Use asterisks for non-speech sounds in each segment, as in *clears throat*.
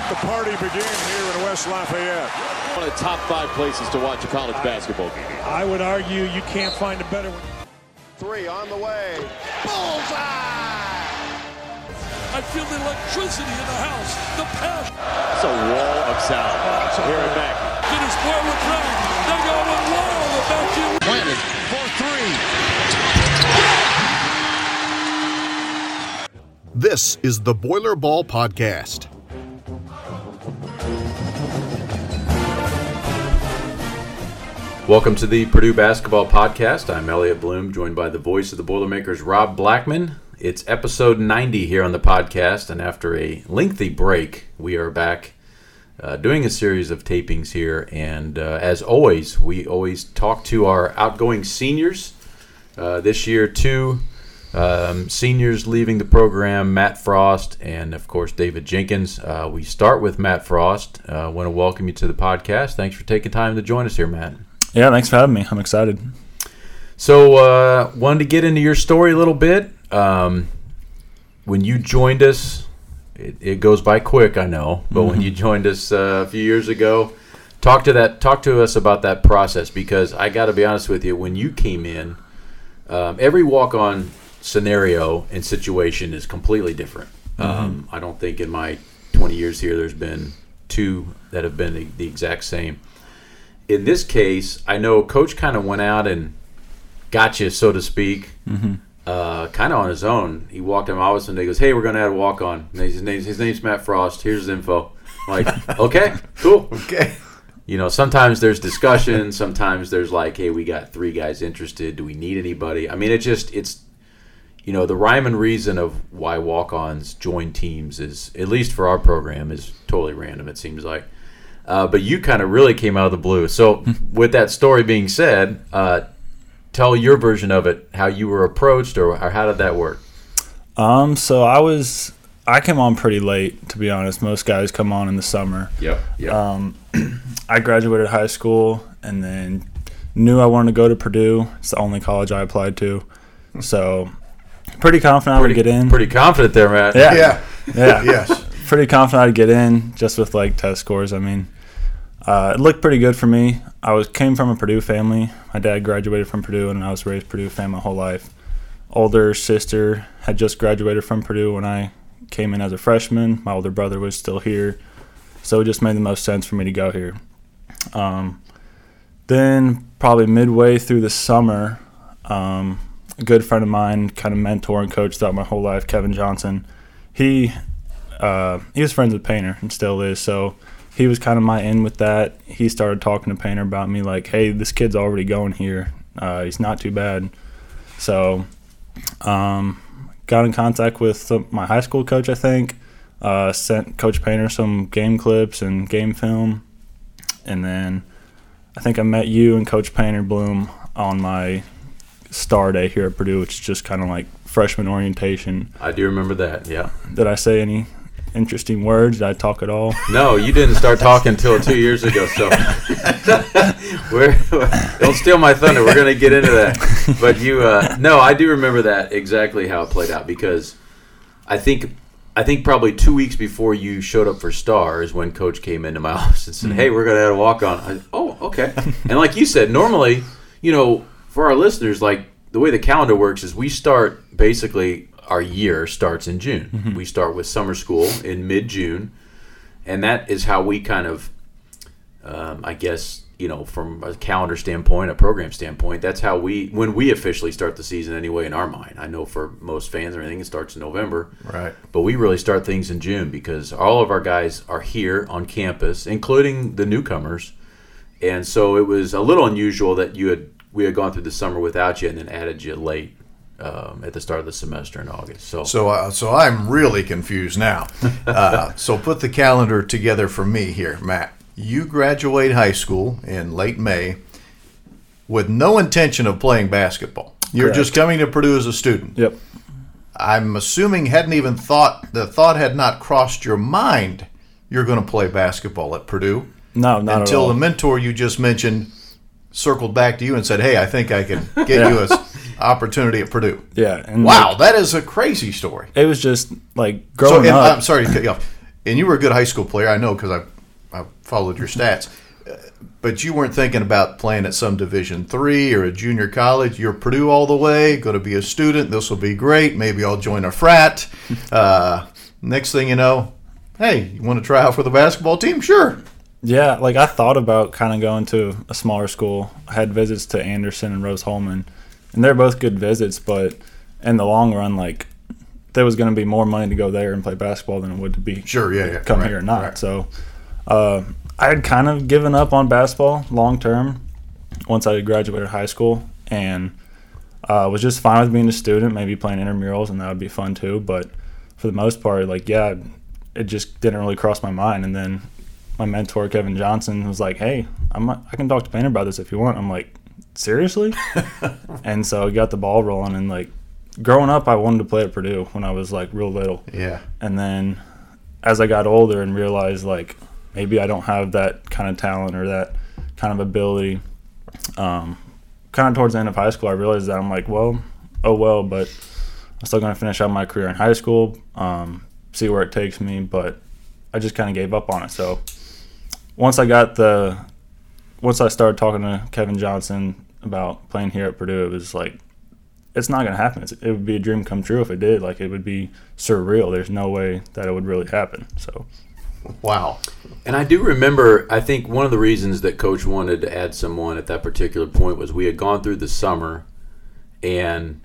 Let the party begin here in West Lafayette. One of the top five places to watch a college basketball game. I would argue you can't find a better one. Three on the way. Bullseye! I feel the electricity in the house, the passion. It's a wall of sound. Oh, here at Mackey. Dennis Boyd with They go with wall of vacuum. Planted for three. This is the Boiler Ball Podcast. Welcome to the Purdue Basketball Podcast. I'm Elliot Bloom, joined by the voice of the Boilermakers, Rob Blackman. It's episode 90 here on the podcast, and after a lengthy break, we are back uh, doing a series of tapings here. And uh, as always, we always talk to our outgoing seniors. Uh, this year, two um, seniors leaving the program Matt Frost and, of course, David Jenkins. Uh, we start with Matt Frost. I want to welcome you to the podcast. Thanks for taking time to join us here, Matt. Yeah, thanks for having me. I'm excited. So, uh, wanted to get into your story a little bit. Um, when you joined us, it, it, goes by quick, I know, but mm-hmm. when you joined us uh, a few years ago, talk to that. Talk to us about that process because I got to be honest with you. When you came in, um, every walk-on scenario and situation is completely different. Mm-hmm. Um, I don't think in my 20 years here, there's been two that have been the, the exact same in this case, I know Coach kind of went out and got you, so to speak, mm-hmm. uh, kind of on his own. He walked in my office and he goes, "Hey, we're going to add a walk on. His name's his name's Matt Frost. Here's his info." I'm like, *laughs* okay, cool, okay. You know, sometimes there's discussion. Sometimes there's like, "Hey, we got three guys interested. Do we need anybody?" I mean, it just it's you know the rhyme and reason of why walk-ons join teams is at least for our program is totally random. It seems like. Uh, but you kind of really came out of the blue. So, with that story being said, uh, tell your version of it, how you were approached, or, or how did that work? Um, so I was I came on pretty late, to be honest. Most guys come on in the summer. Yep. Yep. Um, *clears throat* I graduated high school and then knew I wanted to go to Purdue. It's the only college I applied to. So pretty confident pretty, I would get in. Pretty confident there, Matt. Yeah. Yeah. Yeah. *laughs* yes pretty confident I'd get in just with like test scores. I mean, uh, it looked pretty good for me. I was came from a Purdue family. My dad graduated from Purdue, and I was raised Purdue fan my whole life. Older sister had just graduated from Purdue when I came in as a freshman. My older brother was still here, so it just made the most sense for me to go here. Um, then probably midway through the summer, um, a good friend of mine, kind of mentor and coach throughout my whole life, Kevin Johnson, he uh, he was friends with Painter and still is. So he was kind of my end with that. He started talking to Painter about me, like, "Hey, this kid's already going here. Uh, he's not too bad." So, um, got in contact with my high school coach. I think uh, sent Coach Painter some game clips and game film, and then I think I met you and Coach Painter Bloom on my star day here at Purdue, which is just kind of like freshman orientation. I do remember that. Yeah. Did I say any interesting words? Did I talk at all? *laughs* No, you didn't start talking until two years ago. So *laughs* we're, don't steal my thunder. We're going to get into that. But you, uh, no, I do remember that exactly how it played out because I think. I think probably two weeks before you showed up for Stars, when Coach came into my *laughs* office and said, mm-hmm. "Hey, we're going to have a walk on." oh, okay. and like you said, normally, you know, for our listeners, like the way the calendar works is we start basically our year starts in June. Mm-hmm. We start with summer school in mid June, and that is how we kind of, um, I guess, you know, from a calendar standpoint, a program standpoint, that's how we when we officially start the season anyway. In our mind, I know for most fans or anything, it starts in November. Right. But we really start things in June because all of our guys are here on campus, including the newcomers. And so it was a little unusual that you had we had gone through the summer without you and then added you late um, at the start of the semester in August. So, so, uh, so I'm really confused now. *laughs* Uh, so, put the calendar together for me here, Matt. You graduate high school in late May with no intention of playing basketball. You're Correct. just coming to Purdue as a student. Yep. I'm assuming hadn't even thought the thought had not crossed your mind you're going to play basketball at Purdue. No, not until the mentor you just mentioned circled back to you and said, "Hey, I think I can get yeah. you *laughs* an opportunity at Purdue." Yeah. wow, like, that is a crazy story. It was just like growing so, up. I'm sorry to cut you off. and you were a good high school player. I know because I, I followed your stats. But you weren't thinking about playing at some Division three or a junior college. You're Purdue all the way. Going to be a student. This will be great. Maybe I'll join a frat. Uh, next thing you know, hey, you want to try out for the basketball team? Sure. Yeah, like I thought about kind of going to a smaller school. I had visits to Anderson and Rose Hulman, and they're both good visits. But in the long run, like there was going to be more money to go there and play basketball than it would to be Sure. Yeah. Yeah. come Right, here or not. right. So uh, I had kind of given up on basketball long term once I graduated high school, and uh, was just fine with being a student, maybe playing intramurals, and that would be fun too. But for the most part, like yeah, it just didn't really cross my mind. And then my mentor Kevin Johnson was like, "Hey, I'm I can talk to Painter about this if you want." I'm like, "Seriously?" *laughs* and so I got the ball rolling. And like growing up, I wanted to play at Purdue when I was like real little. Yeah. And then as I got older and realized like maybe I don't have that kind of talent or that kind of ability, um, kind of towards the end of high school, I realized that I'm like, well, oh well, but I'm still going to finish out my career in high school, um, see where it takes me. But I just kind of gave up on it. So once I got the, once I started talking to Kevin Johnson about playing here at Purdue, it was like, it's not going to happen. It's, it would be a dream come true if it did. Like it would be surreal. There's no way that it would really happen. So Wow. And I do remember, I think one of the reasons that Coach wanted to add someone at that particular point was we had gone through the summer, and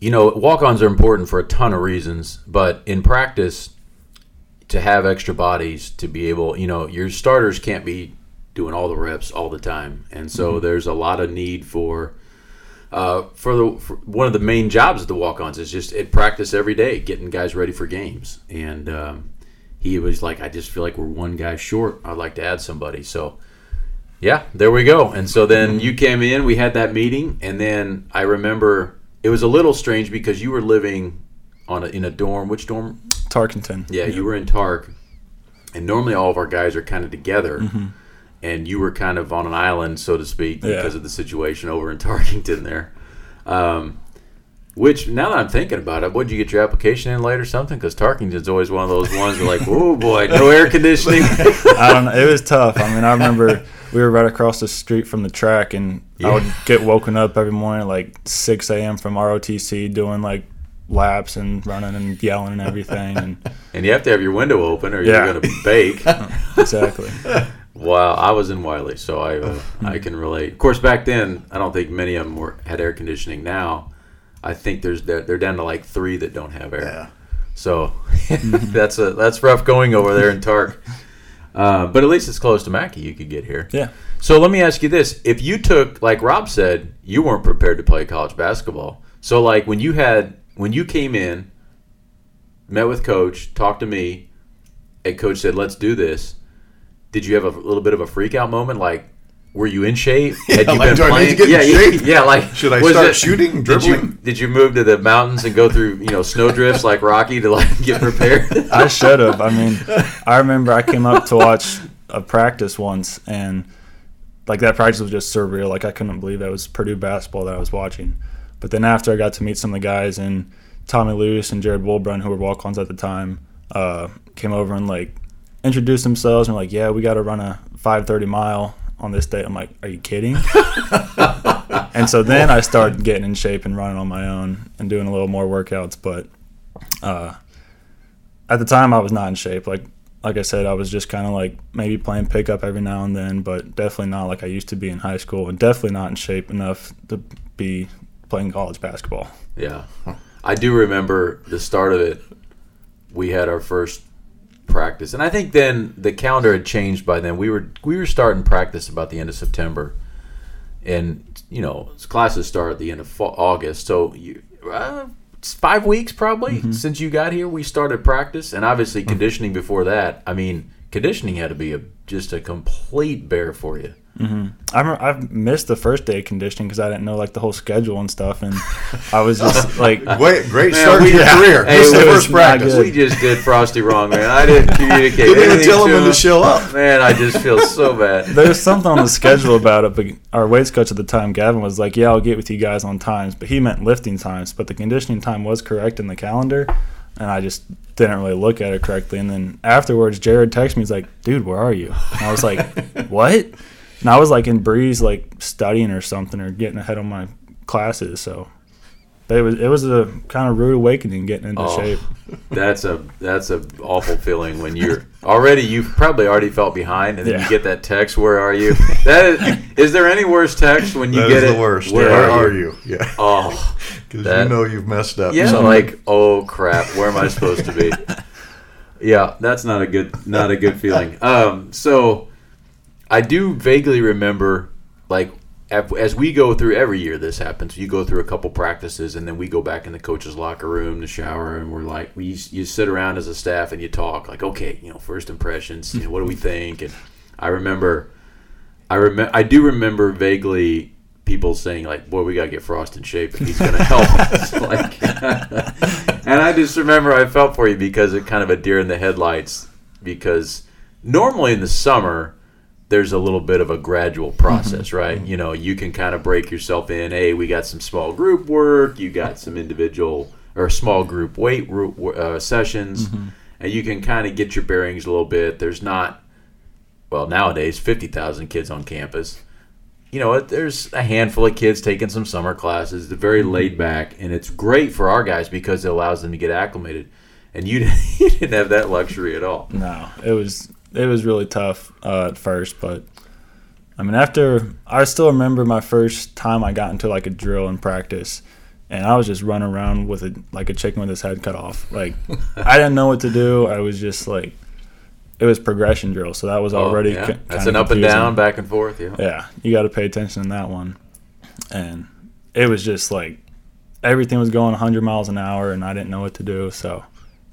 you know, walk-ons are important for a ton of reasons, but in practice, to have extra bodies to be able, you know, your starters can't be doing all the reps all the time, and so there's a lot of need for. Uh, for the for one of the main jobs of the walk-ons is just at practice every day, getting guys ready for games, and um, he was like, I just feel like we're one guy short. I'd like to add somebody. So, yeah, there we go. And so then you came in, we had that meeting, and then I remember it was a little strange because you were living on a, in a dorm. Which dorm? Tarkington. Yeah, you were in Tark, and normally all of our guys are kind of together. And you were kind of on an island, so to speak, Yeah. because of the situation over in *laughs* Tarkington there. Um, which now that I'm thinking about it, would you get your application in late or something? Because Tarkington's always one of those ones where like, oh boy, no *laughs* air conditioning. *laughs* I don't know. It was tough. I mean, I remember we were right across the street from the track, and I would get woken up every morning at like 6 a.m. from ROTC doing like laps and running and yelling and everything. And *laughs* and you have to have your window open, or you're Yeah. going to bake. *laughs* exactly. wow, I was in Wiley, so I uh, I can relate. Of course, back then, I don't think many of them were had air conditioning. Now, I think there's they're, they're down to like three that don't have air. Yeah. So *laughs* that's a that's rough going over there in Tark. Uh, but at least it's close to Mackey. You could get here. Yeah. So let me ask you this: If you took, like Rob said, you weren't prepared to play college basketball. So like when you had when you came in, met with coach, talked to me, and coach said, "Let's do this." Did you have a little bit of a freak out moment? Like, were you in shape? *laughs* Had you like, do I need to get yeah, yeah, shape? yeah. Like, Should I was start shooting, Did you dribbling? did you move to the mountains and go through you know snow drifts like Rocky to like get prepared? *laughs* I should have. I mean, I remember I came up to watch a practice once, and like that practice was just surreal. Like I couldn't believe that was Purdue basketball that I was watching. But then after I got to meet some of the guys, and Tommy Luce and Jared Wulbrun, who were walk-ons at the time, uh, came over and like introduced themselves and were like, "Yeah, we got to run a 5:30 mile on this day." I'm like, "Are you kidding?" *laughs* and so then I started getting in shape and running on my own and doing a little more workouts, but. Uh, at the time I was not in shape. Like like I said, I was just kind of like maybe playing pickup every now and then, but definitely not like I used to be in high school, and definitely not in shape enough to be playing college basketball. Yeah. I do remember the start of it. We had our first practice. And I think then the calendar had changed by then. We were we were starting practice about the end of September. And you know, classes start at the end of fa- August. So you uh, it's 5 weeks probably since you got here we started practice and obviously conditioning before that. I mean, conditioning had to be a just a complete bear for you. Mm-hmm. I remember, I've missed the first day of conditioning because I didn't know like the whole schedule and stuff, and I was just *laughs* like, Great, great Man, start we- to your yeah. career. Hey, this is it the first practice. We just did Frosty wrong, man. I didn't *laughs* communicate. We didn't even anything tell him him. to show up. Man, I just feel *laughs* so bad. There's something on the schedule about it, but our weights coach at the time, Gavin, was like, "Yeah, I'll get with you guys on times," but he meant lifting times. But the conditioning time was correct in the calendar. and I just didn't really look at it correctly. And then afterwards, Jared texted me. He's like, "Dude, where are you?" And I was like, "What?" And I was like in Breeze, like studying or something, or getting ahead on my classes. So but it was it was a kind of rude awakening getting into Oh. shape. *laughs* That's a that's a awful feeling when you're already you've probably already felt behind and then Yeah. you get that text. Where are you? That is, is there any worse text when you That get is it? the worst. Where, are, you? Yeah, Oh, *laughs* because you know you've messed up. yeah. somewhere. *laughs* Like oh crap, where am I supposed to be? Yeah, that's not a good not a good feeling. Um, so I do vaguely remember like as we go through every year this happens you go through a couple practices and then we go back in the coach's locker room to shower and we're like we you sit around as a staff and you talk like okay you know first impressions you know, what do we think? And i remember i remember i do remember vaguely people saying like boy we got to get frost in shape if he's to help us. *laughs* Like *laughs* and i just remember i felt for you because it kind of a deer in the headlights because normally in the summer there's a little bit of a gradual mm-hmm. process, right? Mm-hmm. You know, you can kind of break yourself in. Hey, we got some small group work. You got some individual or small group weight uh, sessions, mm-hmm. and you can kind of get your bearings a little bit. There's not, well, nowadays, fifty thousand kids on campus. You know, there's a handful of kids taking some summer classes. They're very laid back, and it's great for our guys because it allows them to get acclimated. And you *laughs* you didn't have that luxury at all. No, it was it was really tough uh, at first, but I mean, after I still remember my first time I got into like a drill in practice, and I was just running around with a like a chicken with his head cut off. Like *laughs* I didn't know what to do. I was just like, it was progression drill, so that was Oh, already yeah. ki- that's an up and down, back and forth. Yeah. Yeah, you got to pay attention in that one, and it was just like everything was going 100 miles an hour, and I didn't know what to do. So,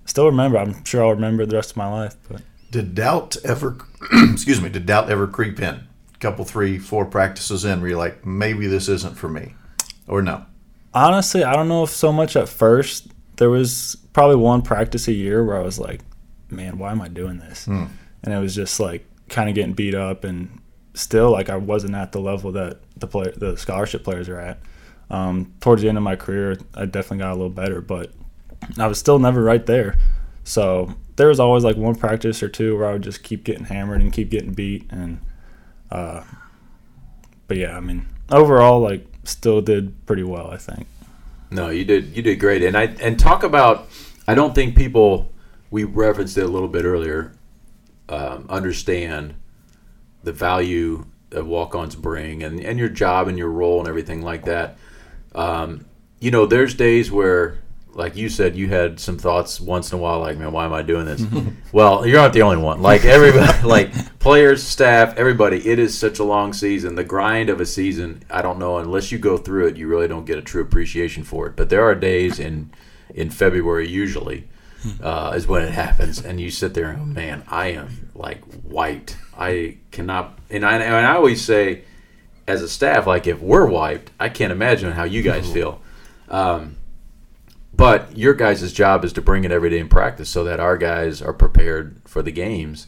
still remember. I'm sure I'll remember the rest of my life, but. Did doubt ever? *clears throat* excuse me. Did doubt ever creep in? Couple, three, four practices in, where you're like, maybe this isn't for me, or no? Honestly, I don't know if so much at first. There was probably one practice a year where I was like, man, why am I doing this? And it was just like kind of getting beat up and still like I wasn't at the level that the player, the scholarship players are at. Um, towards the end of my career, I definitely got a little better, but I was still never right there. So there was always like one practice or two where I would just keep getting hammered and keep getting beat. And, uh, but yeah, I mean, overall, like still did pretty well, I think. No, you did you did great, and I and talk about. I don't think people we referenced it a little bit earlier. Um, understand the value that walk-ons bring, and and your job and your role and everything like that. Um, you know, there's days where, like you said, you had some thoughts once in a while, like, man, why am I doing this? *laughs* well, you're not the only one. Like everybody, *laughs* like players, staff, everybody. It is such a long season. The grind of a season. I don't know unless you go through it, you really don't get a true appreciation for it. But there are days in in February usually. Uh, is when it happens, and you sit there and go, man, I am like wiped. I cannot, and I, and I always say, as a staff, like if we're wiped, I can't imagine how you guys feel. Um, but your guys' job is to bring it every day in practice so that our guys are prepared for the games.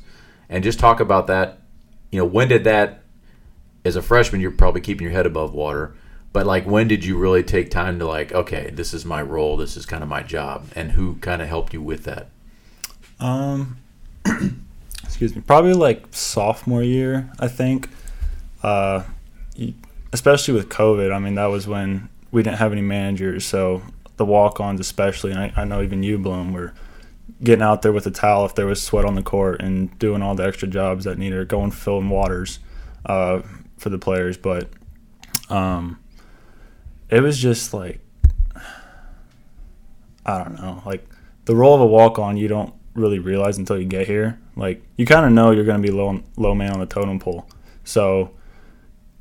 And just talk about that. You know, when did that, as a freshman, you're probably keeping your head above water. But like, when did you really take time to like, okay, this is my role, this is kind of my job, and who kind of helped you with that? Um, *clears throat* excuse me. Probably like sophomore year, I think. Uh, especially with COVID. I mean, that was when we didn't have any managers, so the walk-ons, especially, and I, I know even you, Bloom, were getting out there with a towel if there was sweat on the court and doing all the extra jobs that needed going filling waters uh, for the players. But um, it was just like I don't know, like the role of a walk on you don't really realize until you get here. Like you kind of know you're going to be low low man on the totem pole, so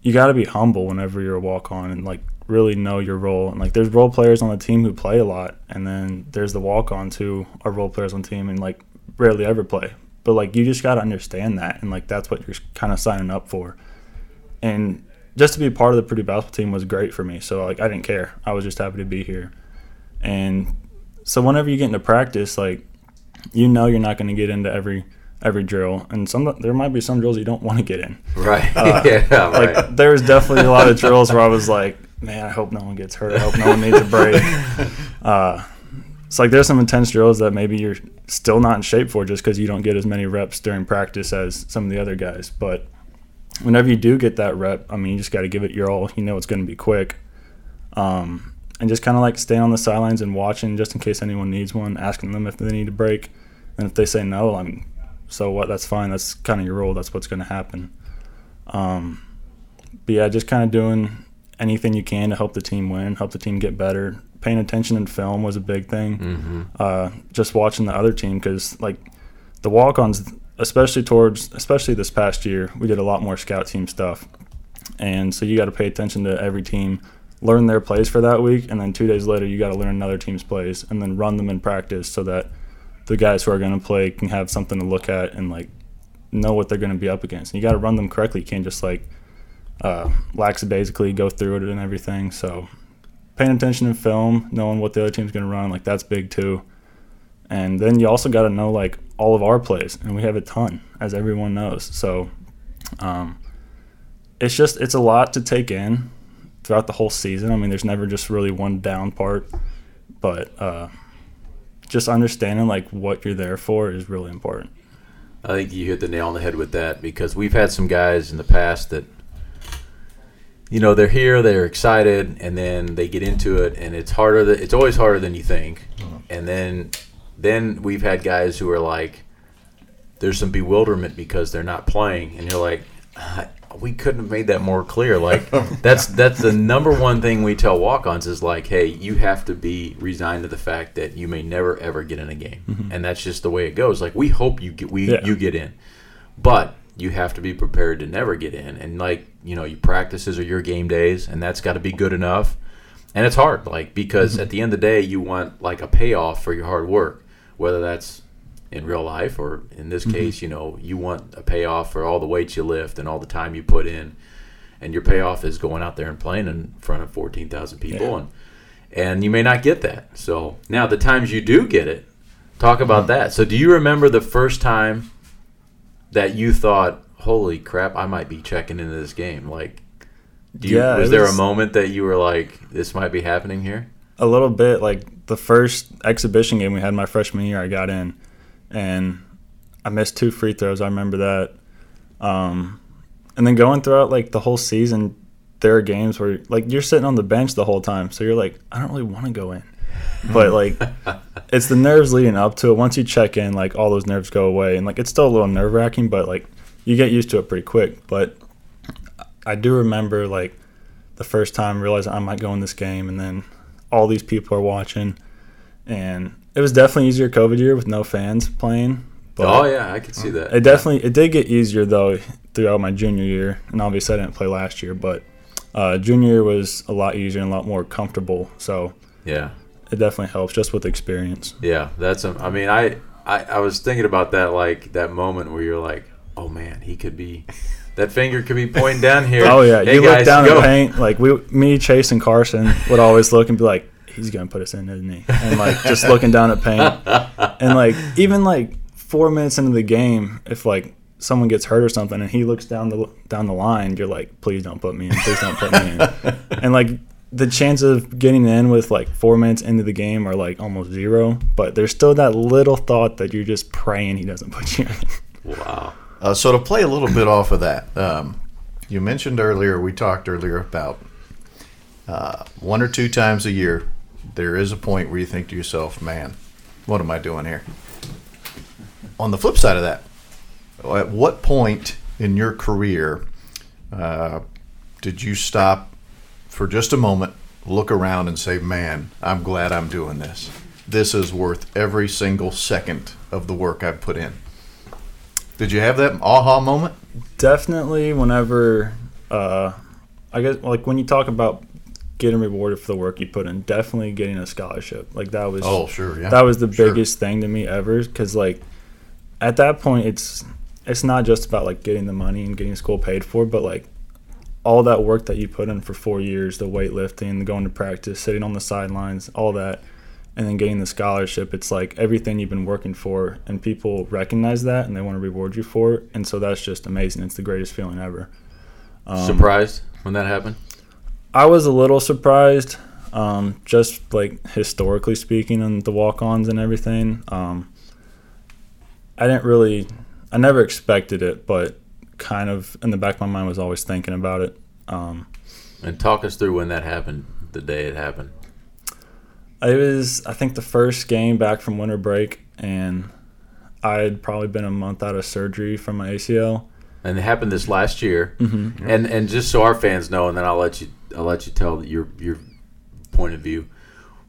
you got to be humble whenever you're a walk on and like really know your role. And like there's role players on the team who play a lot, and then there's the walk ons who are role players on the team and like rarely ever play. But like you just got to understand that, and like that's what you're kind of signing up for. And just to be part of the Purdue basketball team was great for me. So like I didn't care. I was just happy to be here. And so whenever you get into practice, like you know you're not going to get into every every drill, and some there might be some drills you don't want to get in. Right. *laughs* Uh, yeah. Like Right. there was definitely a lot of drills where I was like, man, I hope no one gets hurt. I hope no one needs a break. *laughs* Uh, it's like there's some intense drills that maybe you're still not in shape for just because you don't get as many reps during practice as some of the other guys. But whenever you do get that rep, I mean, you just got to give it your all. You know it's going to be quick. Um, and just kind of like staying on the sidelines and watching just in case anyone needs one, asking them if they need a break. And if they say no, I mean, so what? That's fine. That's kind of your role. That's what's going to happen. Um, but yeah, just kind of doing anything you can to help the team win, help the team get better. Paying attention in film was a big thing. Mm-hmm. Uh, just watching the other team because like the walk-ons, especially towards, especially this past year, we did a lot more scout team stuff, and so you got to pay attention to every team, learn their plays for that week, and then two days later you got to learn another team's plays and then run them in practice so that the guys who are going to play can have something to look at and like know what they're going to be up against. And you got to run them correctly. You can't just like uh, lackadaisically go through it and everything. So paying attention in film, knowing what the other team's going to run, like that's big too. And then you also got to know like all of our plays, and we have a ton, as everyone knows. So um, it's just it's a lot to take in throughout the whole season. I mean, there's never just really one down part, but uh, just understanding like what you're there for is really important. I think you hit the nail on the head with that because we've had some guys in the past that, you know, they're here, they're excited, and then they get into it, and it's harder. Than, it's always harder than you think, and then then we've had guys who are like, there's some bewilderment because they're not playing, and you're like, "Ah, we couldn't have made that more clear. Like *laughs* that's that's the number one thing we tell walk-ons is like, hey, you have to be resigned to the fact that you may never ever get in a game, and that's just the way it goes. Like we hope you get we Yeah. you get in, but you have to be prepared to never get in, and like you know, your practices are your game days, and that's got to be good enough. And it's hard, like because at the end of the day, you want like a payoff for your hard work, whether that's in real life or in this mm-hmm. case, you know, you want a payoff for all the weights you lift and all the time you put in, and your payoff is going out there and playing in front of fourteen thousand people, Yeah. and and you may not get that. So now the times you do get it, talk about mm-hmm. that. So do you remember the first time that you thought, "Holy crap, I might be checking into this game"? Like, do you, Yeah, was there a moment that you were like, "This might be happening here"? a little bit like the first exhibition game we had my freshman year i got in and i missed two free throws i remember that um, and then going throughout like the whole season there are games where like you're sitting on the bench the whole time so you're like i don't really want to go in but like it's the nerves leading up to it. Once you check in like all those nerves go away. And like it's still a little nerve wracking but like you get used to it pretty quick. But i do remember like the first time realizing i might go in this game and then all these people are watching. And it was definitely easier covid year with no fans playing. But oh yeah, I could see that. it definitely it did get easier though throughout my junior year. And obviously i didn't play last year but uh, junior year was a lot easier and a lot more comfortable. So yeah. It definitely helps just with experience Yeah, that's. A, I mean, I, I I was thinking about that like that moment where you're like, oh man, he could be, *laughs* that finger could be pointing down here. oh yeah Hey, you look down go. the paint like we me chase and carson would always look and be like he's gonna put us in isn't he and like just looking down at paint *laughs* and like even like four minutes into the game if like someone gets hurt or something and he looks down the down the line you're like please don't put me in please don't put me in *laughs* and like the chance of getting in with like four minutes into the game are like almost zero but there's still that little thought that you're just praying he doesn't put you in Wow. Uh, so to play a little bit off of that, um, you mentioned earlier, we talked earlier about uh, one or two times a year, there is a point where you think to yourself, man, what am I doing here? On the flip side of that, at what point in your career uh, did you stop for just a moment, look around, and say, man, I'm glad I'm doing this? This is worth every single second of the work I've put in. Did you have that aha moment? definitely whenever uh i guess like when you talk about getting rewarded for the work you put in definitely getting a scholarship like that was Oh, sure, yeah. that was the Sure. biggest thing to me ever because like at that point it's it's not just about like getting the money and getting school paid for but like all that work that you put in for four years the weightlifting the going to practice sitting on the sidelines all that and then getting the scholarship it's like everything you've been working for and people recognize that and they want to reward you for it and so that's just amazing it's the greatest feeling ever Um, Surprised when that happened? I was a little surprised. Um, just like historically speaking, and the walk-ons and everything. Um, I didn't really, I never expected it, but kind of in the back of my mind was always thinking about it. Um, And talk us through when that happened, the day it happened. It was, I think, the first game back from winter break, and I had probably been a month out of surgery from my ACL. And it happened this last year. Mm-hmm. And and just so our fans know, and then I'll let you I'll let you tell your your point of view.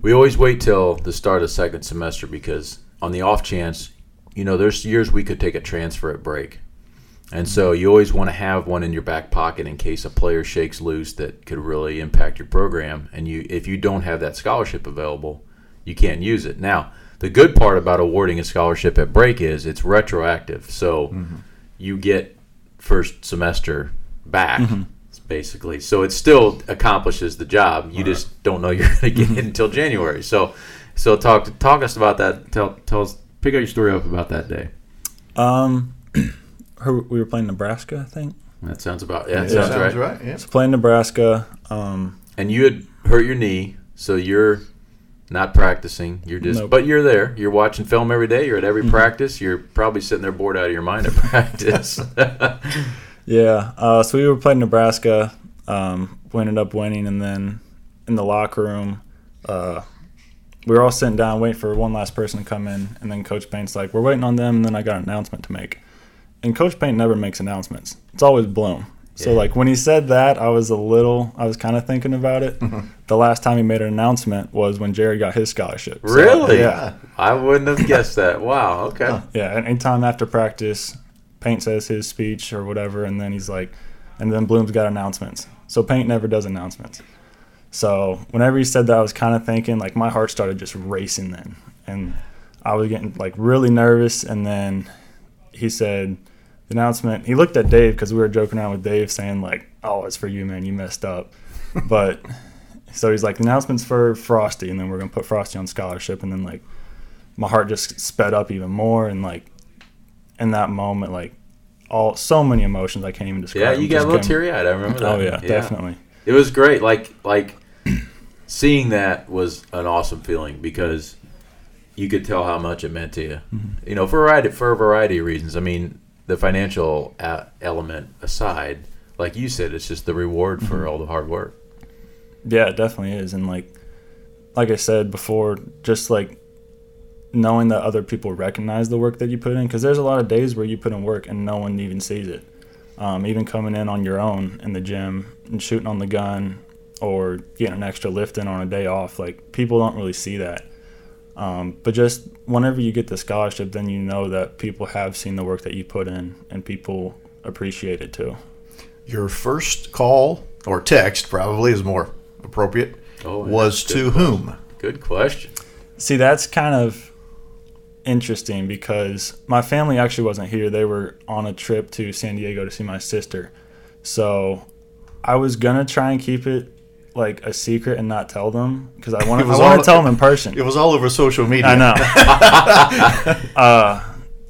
We always wait till the start of second semester because on the off chance, you know, there's years we could take a transfer at break. And so you always want to have one in your back pocket in case a player shakes loose that could really impact your program. And you, if you don't have that scholarship available, you can't use it. Now, the good part about awarding a scholarship at break is it's retroactive. So mm-hmm. you get first semester back, mm-hmm. basically. So it still accomplishes the job. You just don't know *laughs* you're going to get it mm-hmm. until January. So, so talk talk us about that. Tell tell us pick up your story up about that day. Um, *clears throat* we were playing Nebraska, I think. That sounds about yeah. That Yeah, sounds, sounds right. right. Yeah. So playing Nebraska. Um, And you had hurt your knee, so you're not practicing. You're just, Nope. but you're there. You're watching film every day. You're at every practice. You're probably sitting there bored out of your mind at *laughs* practice. *laughs* Yeah. Uh, so we were playing Nebraska. Um, we ended up winning, and then in the locker room, uh, we were all sitting down waiting for one last person to come in, and then Coach Payne's like, "We're waiting on them," and then I got an announcement to make. And Coach Payne never makes announcements; it's always Bloom. So Yeah. like when he said that, I was a little, I was kind of thinking about it. Mm-hmm. The last time he made an announcement was when Jared got his scholarship. So, really? Yeah. I wouldn't have guessed that. Wow. Okay. Yeah, and anytime after practice, Paint says his speech or whatever, and then he's like, and then Bloom's got announcements. So Paint never does announcements. So whenever he said that, I was kind of thinking, like, my heart started just racing then. And I was getting, like, really nervous. And then he said, the announcement, he looked at Dave because we were joking around with Dave saying, like, oh, it's for you, man. You messed up. *laughs* but so he's like, the announcement's for Frosty, and then we're going to put Frosty on scholarship. And then, like, my heart just sped up even more and like in that moment like all so many emotions i can't even describe Yeah, you got a little teary eyed. I remember that. oh yeah, definitely It was great. Like like seeing that was an awesome feeling because you could tell how much it meant to you. Mm-hmm. You know, for a variety for a variety of reasons. I mean, the financial a- element aside, like you said, it's just the reward Mm-hmm. for all the hard work. yeah it definitely is and like like i said before just like knowing that other people recognize the work that you put in because there's a lot of days where you put in work and no one even sees it um, even coming in on your own in the gym and shooting on the gun or getting an extra lift in on a day off like people don't really see that um, but just whenever you get the scholarship then you know that people have seen the work that you put in and people appreciate it too Your first call or text probably is more appropriate. Oh, yeah, was good to whom? Good question. See, that's kind of interesting because my family actually wasn't here. They were on a trip to San Diego to see my sister. So I was gonna try and keep it like a secret and not tell them because I *laughs* want to. I want to tell *laughs* them in person. It was all over social media. I know. *laughs* uh,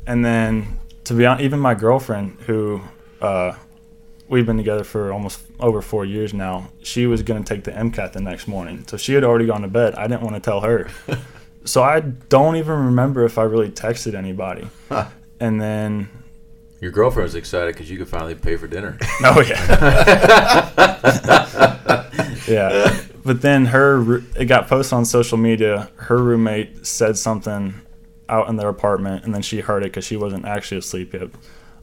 and then to be honest, even my girlfriend, who uh, we've been together for almost over four years now, she was going to take the MCAT the next morning. So she had already gone to bed. I didn't want to tell her. so I don't even remember if I really texted anybody. And then, Your girlfriend was excited because you could finally pay for dinner. oh yeah, yeah. *laughs* But then her, it got posted on social media. Her roommate said something out in their apartment, and then she heard it because she wasn't actually asleep yet.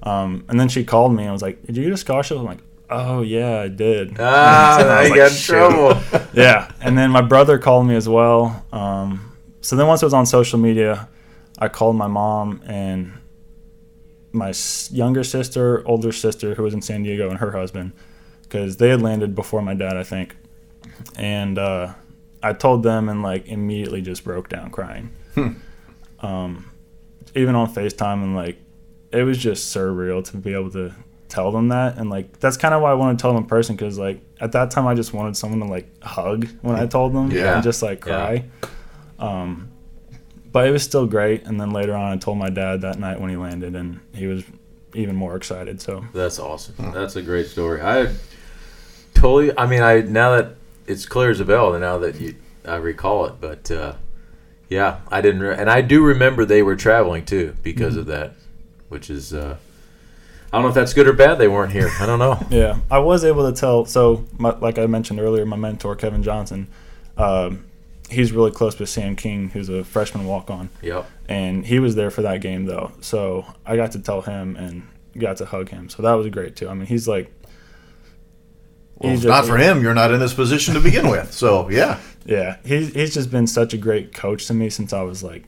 Um, and then she called me and was like, "Did you get a scholarship?" I'm like, "Oh yeah, I did." ah, *laughs* So I like, got in trouble. *laughs* yeah. And then my brother called me as well. Um, so then once it was on social media, I called my mom and my younger sister, older sister, who was in San Diego, and her husband, because they had landed before my dad, I think. And uh, I told them and like immediately just broke down crying. Um, even on FaceTime and like it was just surreal to be able to tell them that and like that's kind of why I wanted to tell them in person because like at that time I just wanted someone to like hug when I told them Yeah. and just like Yeah. cry. Um, but it was still great. And then later on, I told my dad that night when he landed, and he was even more excited. So That's awesome. That's a great story. I totally. I mean, I now that it's clear as a bell now that you I recall it. But uh, yeah, I didn't, re- and I do remember they were traveling too because of that, which is uh, I don't know if that's good or bad. They weren't here. I don't know. *laughs* Yeah, I was able to tell. So, my, like I mentioned earlier, my mentor Kevin Johnson, um, he's really close with Sam King, who's a freshman walk-on, yep. and he was there for that game though. So I got to tell him and got to hug him. So that was great too. I mean, he's like, Well, he's if not just- for him, you're not in this position to begin with. So yeah, *laughs* Yeah, he's he's just been such a great coach to me since I was like,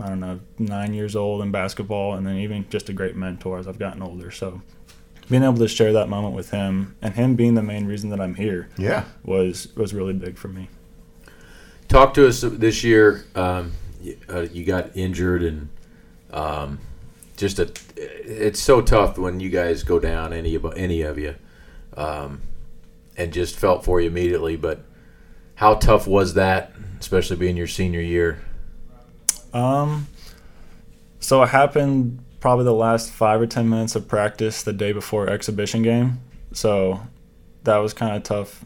I don't know, nine years old in basketball, and then even just a great mentor as I've gotten older. So being able to share that moment with him and him being the main reason that I'm here yeah. was was really big for me. Talk to us this year. Um, y- uh, you got injured and um, just a. It's so tough when you guys go down. Any of any of you, um, and just felt for you immediately. But how tough was that, especially being your senior year? Um, so it happened probably the last five or ten minutes of practice the day before exhibition game. So that was kind of tough,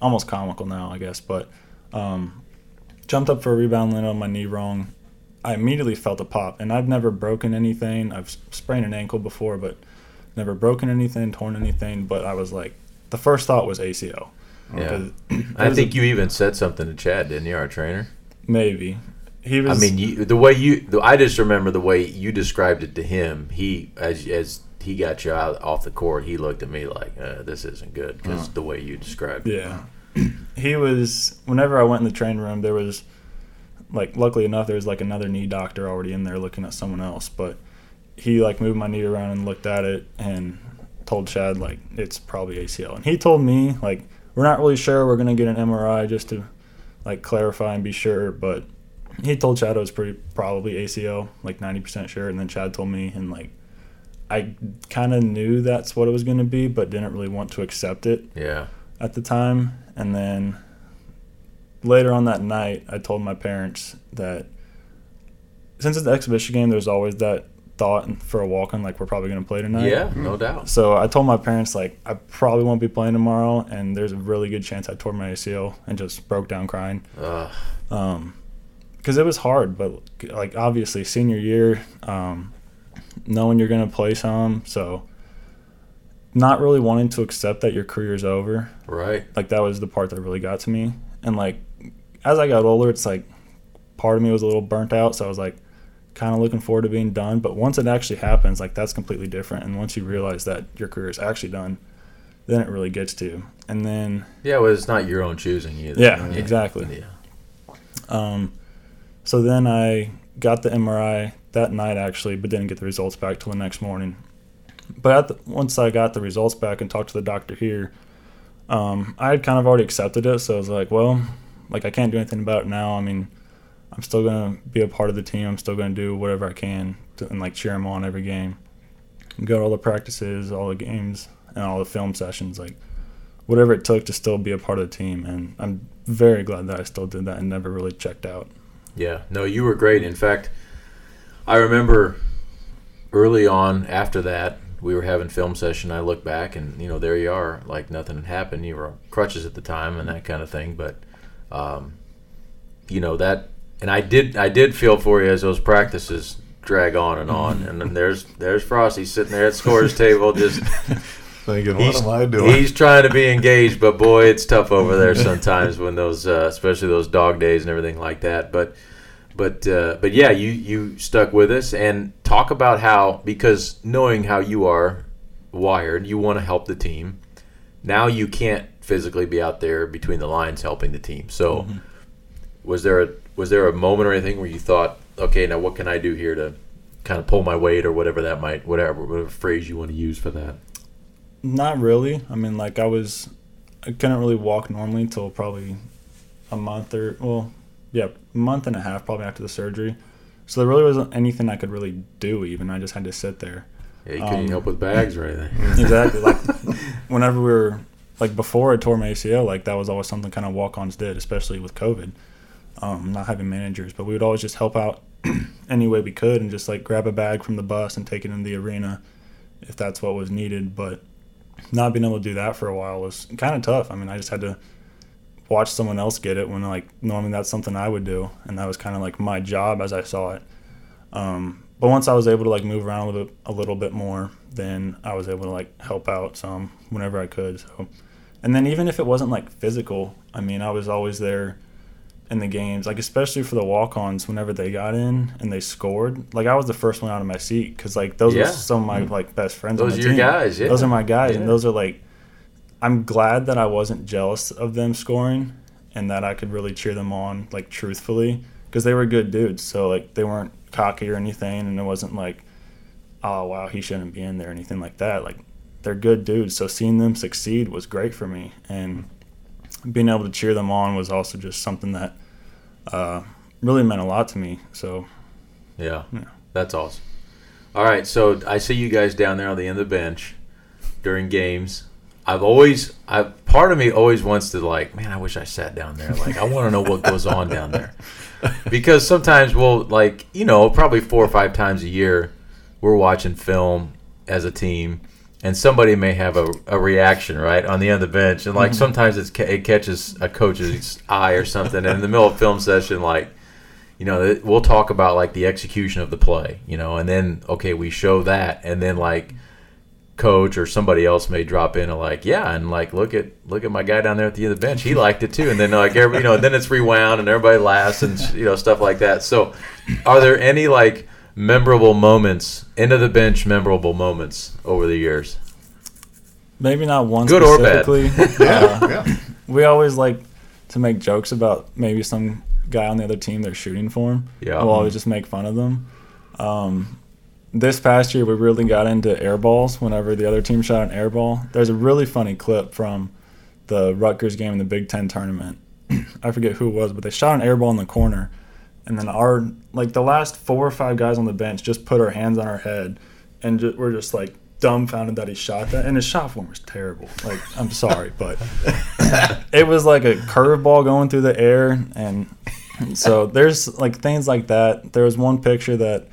almost comical now, I guess. But um, jumped up for a rebound, landed on my knee wrong. I immediately felt a pop, and I've never broken anything. I've sprained an ankle before, but never broken anything, torn anything. But I was like, the first thought was ACL. Yeah, *clears throat* I think you even said something to Chad, didn't you, our trainer? maybe he was. I mean, you, the way you, the, I just remember the way you described it to him. He, as as he got you out off the court, he looked at me like, uh, "This isn't good," because the way you described it. Yeah. he was whenever I went in the training room there was like luckily enough there was like another knee doctor already in there looking at someone else, but he like moved my knee around and looked at it and told Chad like it's probably ACL. And he told me like we're not really sure, we're gonna get an MRI just to like clarify and be sure, but he told Chad it was pretty probably ACL, like ninety percent sure, and then Chad told me and like I kind of knew that's what it was going to be, but didn't really want to accept it Yeah, at the time. And then later on that night, I told my parents that since it's the exhibition game, there's always that thought for a walk on, like we're probably going to play tonight. yeah, no doubt. So I told my parents like I probably won't be playing tomorrow, and there's a really good chance I tore my ACL and just broke down crying. Ugh. Um, because it was hard, but like obviously senior year, um, knowing you're gonna play some, so not really wanting to accept that your career's over. right. Like that was the part that really got to me. And like as I got older, it's like part of me was a little burnt out, so I was like kind of looking forward to being done. But once it actually happens, like that's completely different. And once you realize that your career is actually done, then it really gets to you. And then Yeah, well, it's not your own choosing either. Yeah, exactly. Yeah. Um, so then I got the MRI that night actually, but didn't get the results back till the next morning. But at the, once I got the results back and talked to the doctor here, um, I had kind of already accepted it. So I was like, well, like I can't do anything about it now. I mean, I'm still gonna be a part of the team. I'm still gonna do whatever I can to, and like cheer them on every game. Go to all the practices, all the games, and all the film sessions. Like whatever it took to still be a part of the team. And I'm very glad that I still did that and never really checked out. Yeah, no, you were great. In fact, I remember early on after that, we were having film session. I look back and, you know, there you are, like nothing had happened. You were on crutches at the time and that kind of thing. But, um, you know, that, and I did, I did feel for you as those practices drag on and on. And then there's, there's Frosty sitting there at scores table just *laughs* Thinking, what he's, am I doing? he's trying to be engaged, but boy, it's tough over there sometimes when those, uh, especially those dog days and everything like that. But, but, uh, but yeah, you you stuck with us and talk about how because knowing how you are wired, you want to help the team. Now you can't physically be out there between the lines helping the team. So, was there a was there a moment or anything where you thought, okay, now what can I do here to kind of pull my weight or whatever that might whatever whatever phrase you want to use for that? Not really. I mean, like I was, I couldn't really walk normally until probably a month or well, yeah, a month and a half probably after the surgery. So there really wasn't anything I could really do. Even I just had to sit there. Yeah, you couldn't Um, help with bags or anything. *laughs* Exactly. like whenever we were like before I tore my ACL, like that was always something kind of walk-ons did, especially with COVID, um, not having managers. But we would always just help out *clears throat* any way we could and just like grab a bag from the bus and take it in the arena if that's what was needed. But not being able to do that for a while was kind of tough. I mean, I just had to watch someone else get it when like normally that's something I would do, and that was kind of like my job as I saw it. Um, but once I was able to like move around a little, bit, a little bit more, then I was able to like help out some whenever I could. So, and then even if it wasn't like physical, I mean, I was always there in the games, like especially for the walk-ons whenever they got in and they scored. Like I was the first one out of my seat because like those Yeah. are some of my mm-hmm. like best friends. Those on the are your team. guys, yeah. Those are my guys, and those are like. I'm glad that I wasn't jealous of them scoring and that I could really cheer them on like truthfully because they were good dudes. So like they weren't cocky or anything, and it wasn't like, oh wow, he shouldn't be in there or anything like that. Like they're good dudes. So seeing them succeed was great for me, and being able to cheer them on was also just something that uh, really meant a lot to me. So Yeah, Yeah. that's awesome. All right, so I see you guys down there on the end of the bench during games. I've always, I part of me always wants to like, man, I wish I sat down there. Like, I want to know what goes on down there, *laughs* because sometimes we'll like, you know, probably four or five times a year, we're watching film as a team, and somebody may have a, a reaction right on the end of the bench, and like mm-hmm. sometimes it's it catches a coach's eye or something, and in the middle of film session, like you know, we'll talk about like the execution of the play, you know, and then okay, we show that, and then like coach or somebody else may drop in and like, yeah, and like look at look at my guy down there at the end of the bench, he liked it too, and then like every, you know, and then it's rewound and everybody laughs and you know stuff like that. So, are there any like memorable moments, end of the bench memorable moments over the years? maybe not one Good or bad. specifically. *laughs* uh, yeah. we always like to make jokes about maybe some guy on the other team they're shooting for him. Yeah. We'll always just make fun of them. Um, this past year, we really got into air balls whenever the other team shot an air ball. There's a really funny clip from the Rutgers game in the Big Ten tournament. *clears throat* I forget who it was, but they shot an air ball in the corner. And then our, like the last four or five guys on the bench just put our hands on our head and ju- we're just like dumbfounded that he shot that. And his shot form was terrible. Like, I'm sorry, *laughs* but *laughs* it was like a curveball going through the air. And so there's like things like that. There was one picture that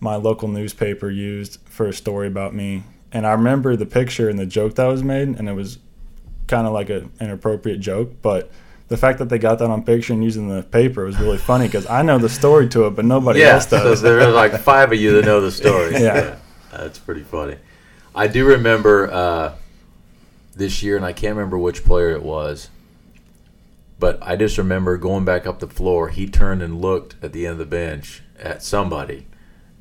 my local newspaper used for a story about me. And I remember the picture and the joke that was made, and it was kind of like a inappropriate joke, but the fact that they got that on picture and using the paper was really funny because I know the story to it, but nobody yeah, else so there are like five of you that know the story. *laughs* Yeah. that's pretty funny. I do remember uh, this year, and I can't remember which player it was, but I just remember going back up the floor. He turned and looked at the end of the bench at somebody,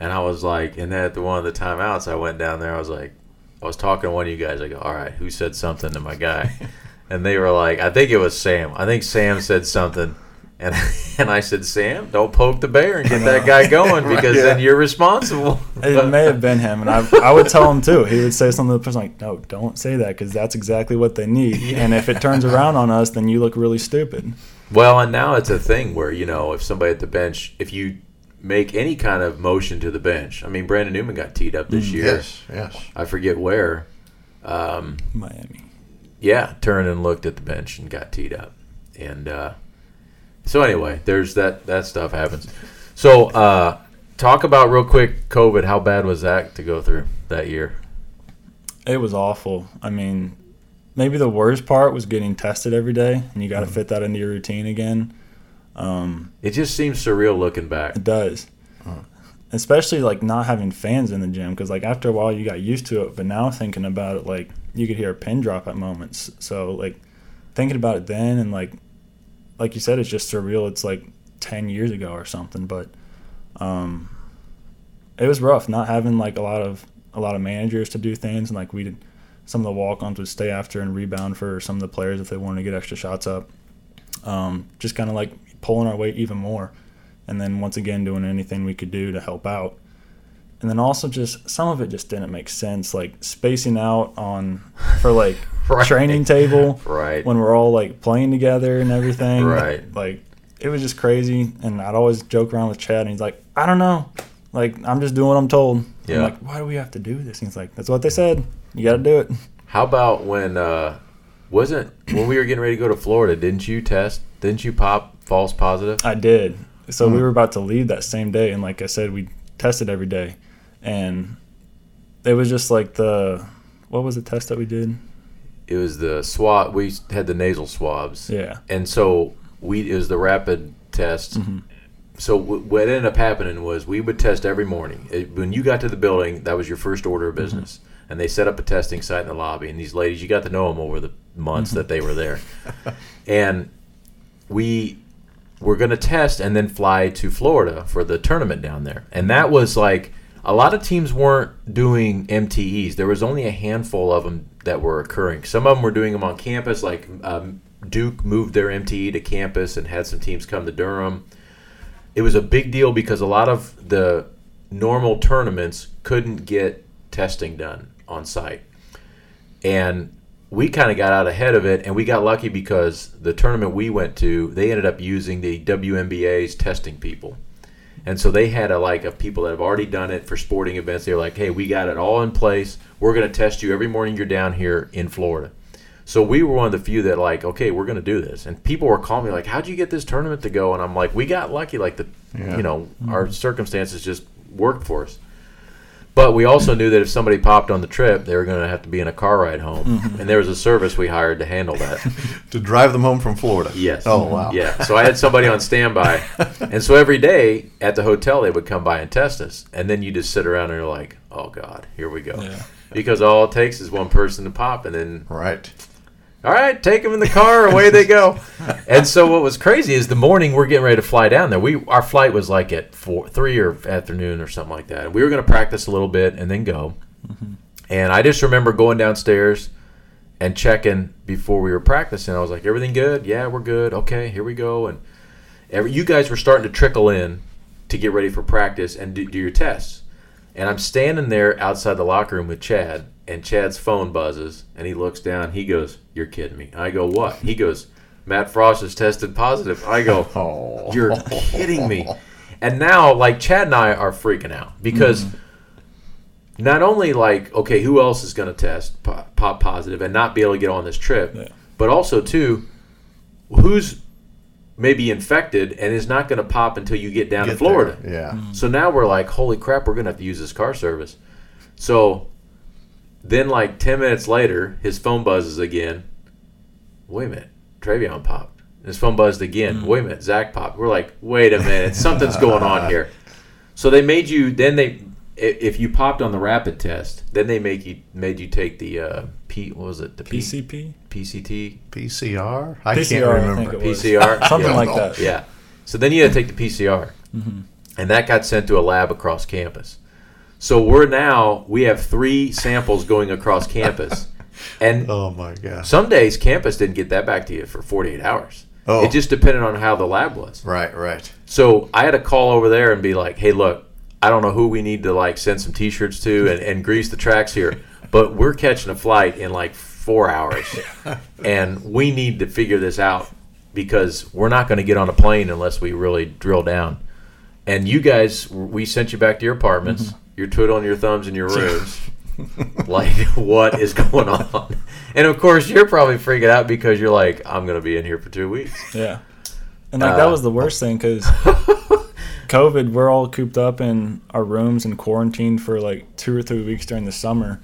and I was like, and then at the one of the timeouts, I went down there. I was like, I was talking to one of you guys. I go, all right, who said something to my guy? *laughs* and they were like, I think it was Sam. I think Sam said something. And, *laughs* and I said, Sam, don't poke the bear and get that guy *laughs* going because then you're responsible. It may have been him, and I, I would tell him too. He would say something to the person like, "No, don't say that because that's exactly what they need." And if it turns around on us, then you look really stupid. Well, and now it's a thing where you know if somebody at the bench, if you make any kind of motion to the bench, I mean, Brandon Newman got teed up this year. Yes, yes. I forget where. Um, Miami. Yeah, turned and looked at the bench and got teed up, and uh, so anyway, there's that that stuff happens. So uh, talk about real quick COVID. How bad was that to go through that year? It was awful. I mean, maybe the worst part was getting tested every day, and you got to fit that into your routine again. Um, It just seems surreal looking back. it does, especially like not having fans in the gym because like after a while you got used to it, but now thinking about it, like you could hear a pin drop at moments. So like thinking about it then and like like you said, it's just surreal. It's like ten years ago or something, but um, it was rough not having like a lot of a lot of managers to do things and like we did some of the walk-ons would stay after and rebound for some of the players if they wanted to get extra shots up um, just kind of like pulling our weight even more and then once again doing anything we could do to help out and then also just some of it just didn't make sense like spacing out on for like *laughs* Right. training table Right. when we're all like playing together and everything Right. like it was just crazy and i'd always joke around with chad and he's like i don't know like i'm just doing what i'm told Yeah. i'm like why do we have to do this and he's like that's what they said you gotta do it How about when uh, wasn't when we were getting ready to go to Florida? Didn't you test? Didn't you pop false positive? I did. So we were about to leave that same day, and like I said, we tested every day, and it was just like the what was the test that we did? it was the swab. We had the nasal swabs. Yeah. And so we it was the rapid test. Mm-hmm. So w- what ended up happening was we would test every morning. It, when you got to the building, that was your first order of mm-hmm. business, and they set up a testing site in the lobby. And these ladies, you got to know them over the months mm-hmm. that they were there, and we were going to test and then fly to Florida for the tournament down there. And that was like a lot of teams weren't doing MTEs. There was only a handful of them that were occurring. Some of them were doing them on campus, like um, Duke moved their MTE to campus and had some teams come to Durham. It was a big deal because a lot of the normal tournaments couldn't get testing done on site. And we kind of got out ahead of it, and we got lucky because the tournament we went to, they ended up using the WNBA's testing people, and so they had a like of people that have already done it for sporting events. They were like, "Hey, we got it all in place. We're going to test you every morning you're down here in Florida." So we were one of the few that like, okay, we're going to do this, and people were calling me like, "How'd you get this tournament to go?" And I'm like, "We got lucky. Like the, you know, our mm-hmm. circumstances just worked for us." But we also knew that if somebody popped on the trip, they were going to have to be in a car ride home, mm-hmm. and there was a service we hired to handle that. *laughs* to drive them home from Florida. Yes. Oh wow. Yeah. So I had somebody on standby, *laughs* and so every day at the hotel they would come by and test us, and then you just sit around and you're like, "Oh God, here we go," Yeah. because all it takes is one person to pop, and then Right. All right, take them in the car, away they go. *laughs* And so what was crazy is the morning we're getting ready to fly down there. We our flight was like at four, three or afternoon or something like that. And we were going to practice a little bit and then go. Mm-hmm. And I just remember going downstairs and checking before we were practicing. I was like, "Everything good? Yeah, we're good. Okay, here we go." And every, you guys were starting to trickle in to get ready for practice and do, do your tests. And I'm standing there outside the locker room with Chad, and Chad's phone buzzes, and he looks down. He goes, "You're kidding me." I go, "What?" He goes, "Matt Frost has tested positive." I go, *laughs* Oh. "You're kidding me." And now, like Chad and I are freaking out because mm-hmm. not only like, okay, who else is going to test po- pop positive and not be able to get on this trip, Yeah. but also too, who's maybe infected and is not going to pop until you get down to Florida. there. Yeah. Mm-hmm. So now we're like, holy crap, we're gonna have to use this car service. So then, like ten minutes later, his phone buzzes again. Wait a minute, Trevion popped. His phone buzzed again. Wait a minute, Zach popped. We're like, wait a minute, something's going on here. *laughs* So they made you. Then they, if you popped on the rapid test, then they make you made you take the uh, P. What was it? The P- PCP? PCT. PCR. I PCR, can't I remember. think it was. PCR. *laughs* Something Yeah. like that. Yeah. So then you had to take the PCR, and that got sent to a lab across campus. So we're now we have three samples going across campus, *laughs* and Oh my gosh. some days campus didn't get that back to you for 48 hours. Oh. It just depended on how the lab was. Right. Right. So I had to call over there and be like, "Hey, look, I don't know who we need to like send some T-shirts to and, and grease the tracks here, *laughs* but we're catching a flight in like four hours, *laughs* and we need to figure this out because we're not going to get on a plane unless we really drill down." And you guys, we sent you back to your apartments. Mm-hmm. You're twiddling your thumbs in your *laughs* rooms. like, what is going on? And of course, you're probably freaking out because you're like, I'm going to be in here for two weeks. Yeah. And like that Uh, was the worst thing because *laughs* COVID, we're all cooped up in our rooms and quarantined for like two or three weeks during the summer.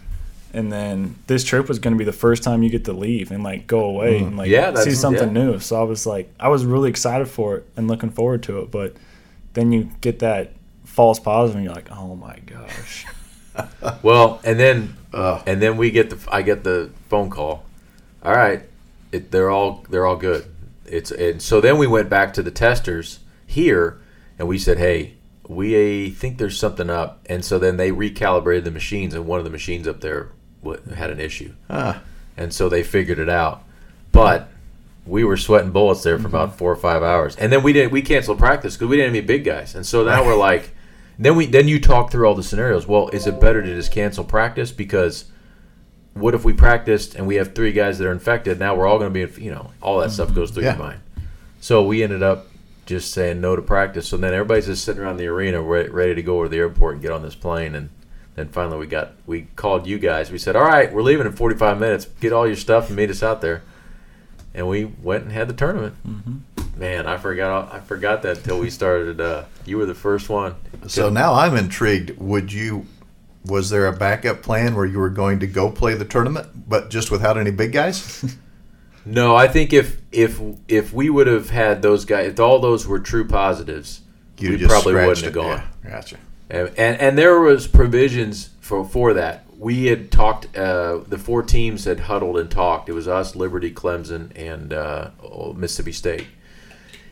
And then this trip was going to be the first time you get to leave and like go away and like Mm. Yeah, see something yeah. new. So I was like, I was really excited for it and looking forward to it. But then you get that false positive and you're like, oh my gosh. *laughs* Well, and then Ugh. and then we get the I get the phone call. All right, it, they're all they're all good. It's and so then we went back to the testers here, and we said, hey, we think there's something up, and so then they recalibrated the machines, and one of the machines up there had an issue, Ah. and so they figured it out, but. We were sweating bullets there for about four or five hours, and then we didn't. We canceled practice because we didn't have any big guys, and so now we're *laughs* like, then we then you talk through all the scenarios. Well, is it better to just cancel practice because what if we practiced and we have three guys that are infected? Now we're all going to be, you know, all that stuff goes through Yeah. your mind. So we ended up just saying no to practice. So then everybody's just sitting around the arena re- ready to go over to the airport and get on this plane. And then finally we got we called you guys. We said, all right, we're leaving in 45 minutes. Get all your stuff and meet us out there. And we went and had the tournament. Mm-hmm. Man, I forgot I forgot that until we started. Uh, you were the first one. So now I'm intrigued. Would you was there a backup plan where you were going to go play the tournament, but just without any big guys? *laughs* No, I think if if if we would have had those guys, if all those were true positives, You we probably wouldn't have gone. Yeah, gotcha. And, and and there was provisions for for that. We had talked. Uh, the four teams had huddled and talked. It was us, Liberty, Clemson, and uh, Mississippi State.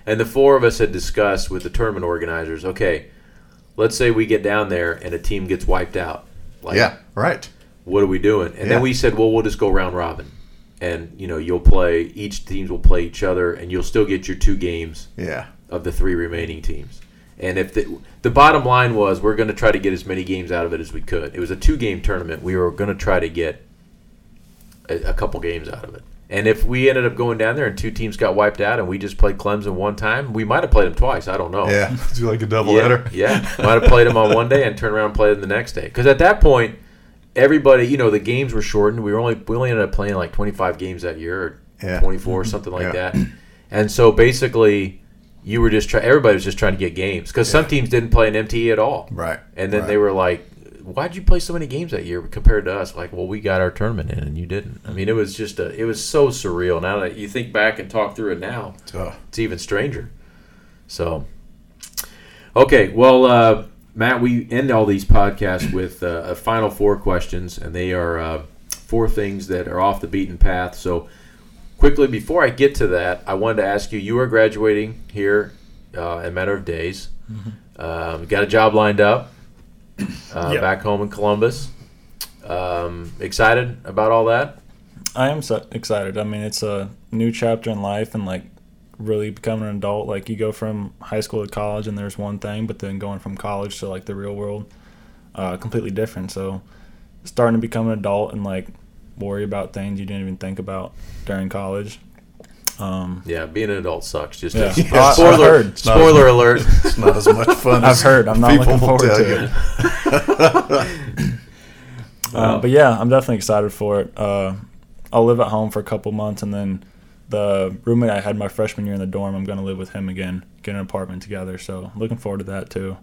And the four of us had discussed with the tournament organizers. Okay, let's say we get down there and a team gets wiped out. Like, Yeah, right. what are we doing? And Yeah. then we said, well, we'll just go round robin, and you know, you'll play. Each teams will play each other, and you'll still get your two games Yeah, of the three remaining teams. And if the the bottom line was we're going to try to get as many games out of it as we could. It was a two game tournament. We were going to try to get a, a couple games out of it. And if we ended up going down there and two teams got wiped out and we just played Clemson one time, we might have played them twice. I don't know. yeah. *laughs* Do like a double Yeah, header. yeah. Might have played them on one day and turned around and played them the next day. Because at that point, everybody, you know, the games were shortened. We were only we only ended up playing like 25 games that year, or Yeah. 24 or mm-hmm. something like Yeah. that. And so basically, you were just trying. Everybody was just trying to get games because some teams didn't play an MTE at all. Right. And then right. they were like, "Why'd you play so many games that year compared to us?" Like, well, we got our tournament in and you didn't. I mean, it was just a, it was so surreal. Now that you think back and talk through it now, Oh, it's even stranger. So, okay, well, uh, Matt, we end all these podcasts with uh, a final four questions, and they are uh, four things that are off the beaten path. So, quickly before I get to that, I wanted to ask you: You are graduating here uh, in a matter of days. Um, got a job lined up uh, Yep. back home in Columbus. Um, excited about all that? I am so excited. I mean, it's a new chapter in life, and like really becoming an adult. Like you go from high school to college, and there's one thing, but then going from college to like the real world, uh, completely different. So, starting to become an adult and like worry about things you didn't even think about during college. Um, Yeah, being an adult sucks. Just Yeah. a- *laughs* I- I've spoiler, heard. spoiler alert. *laughs* it's not as much fun. I've as heard. I'm not looking forward to it. *laughs* Uh, but yeah, I'm definitely excited for it. Uh, I'll live at home for a couple months, and then the roommate I had my freshman year in the dorm, I'm going to live with him again, get an apartment together. So looking forward to that too.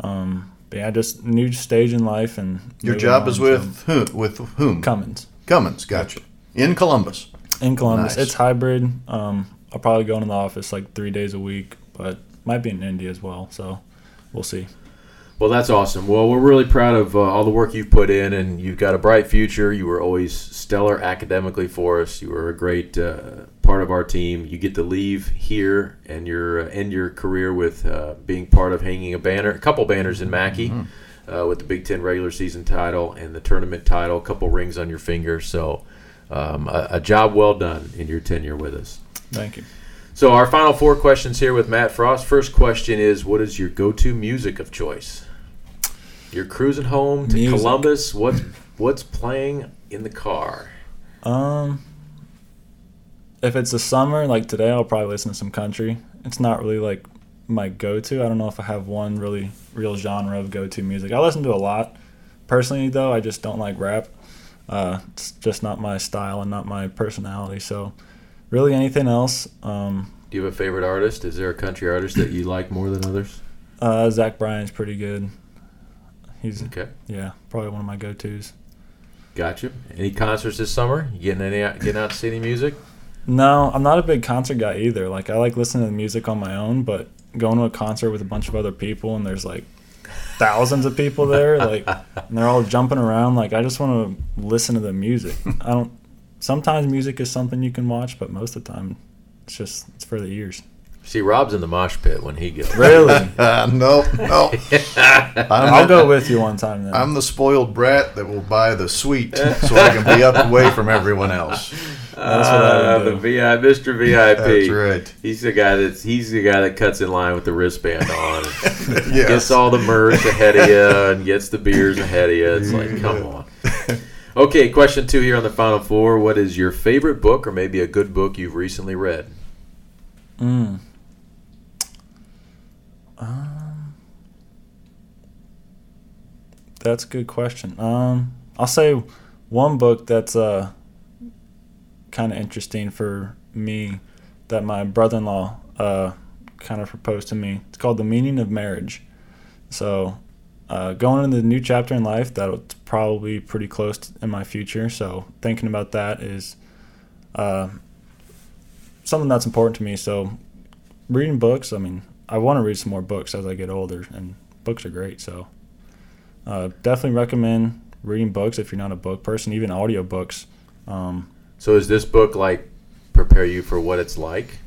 Um, but yeah, just new stage in life, and Your job on, is so- with who? With whom? Cummins Cummins. Gotcha. In Columbus. In Columbus. Nice. It's hybrid. Um, I'll probably go into the office like three days a week, but might be in India as well. So we'll see. Well, that's awesome. Well, we're really proud of uh, all the work you've put in, and you've got a bright future. You were always stellar academically for us. You were a great uh, part of our team. You get to leave here and your uh, end your career with uh, being part of hanging a banner, a couple banners in Mackey, uh, with the Big Ten regular season title and the tournament title, a couple rings on your finger. So, um, a, a job well done in your tenure with us. Thank you. So our final four questions here with Matt Frost. First question is, what is your go-to music of choice? You're cruising home to Music. Columbus. What's what's playing in the car? Um, if it's the summer, like today, I'll probably listen to some country. It's not really like my go-to. I don't know if I have one really real genre of go-to music. I listen to a lot. Personally, though, I just don't like rap. Uh, it's just not my style and not my personality. So, really, anything else? Um, Do you have a favorite artist? Is there a country artist that you like more than others? uh, Zach Bryan's pretty good. He's Okay, yeah, probably one of my go-tos. gotcha. Any concerts this summer? You getting any out, getting out to see any music? No, I'm not a big concert guy either. Like I like listening to the music on my own, but going to a concert with a bunch of other people and there's like thousands of people there, like and they're all jumping around, like I just want to listen to the music. I don't sometimes music is something you can watch, but most of the time it's just it's for the ears. See, Rob's in the mosh pit when he goes. Really? Uh, *laughs* *laughs* no, no. *laughs* I'm, I'll go with you one time then. I'm the spoiled brat that will buy the suite so I can be up away from everyone else. That's what I Uh, would the do. VI, Mr. VIP. That's right. He's the guy that's he's the guy that cuts in line with the wristband on. and Yes. Gets all the merch ahead of you and gets the beers ahead of you. It's like, come on. Okay, question two here on the final four. What is your favorite book or maybe a good book you've recently read? Mm. Um, that's a good question. Um, I'll say one book that's uh kind of interesting for me that my brother-in-law uh kind of proposed to me. It's called The Meaning of Marriage. So, uh, going into the new chapter in life that'll probably pretty close to, in my future. So thinking about that is uh, something that's important to me. So reading books, I mean, I want to read some more books as I get older, and books are great. So uh, definitely recommend reading books if you're not a book person, even audiobooks. Um, So is this book like prepare you for what it's like?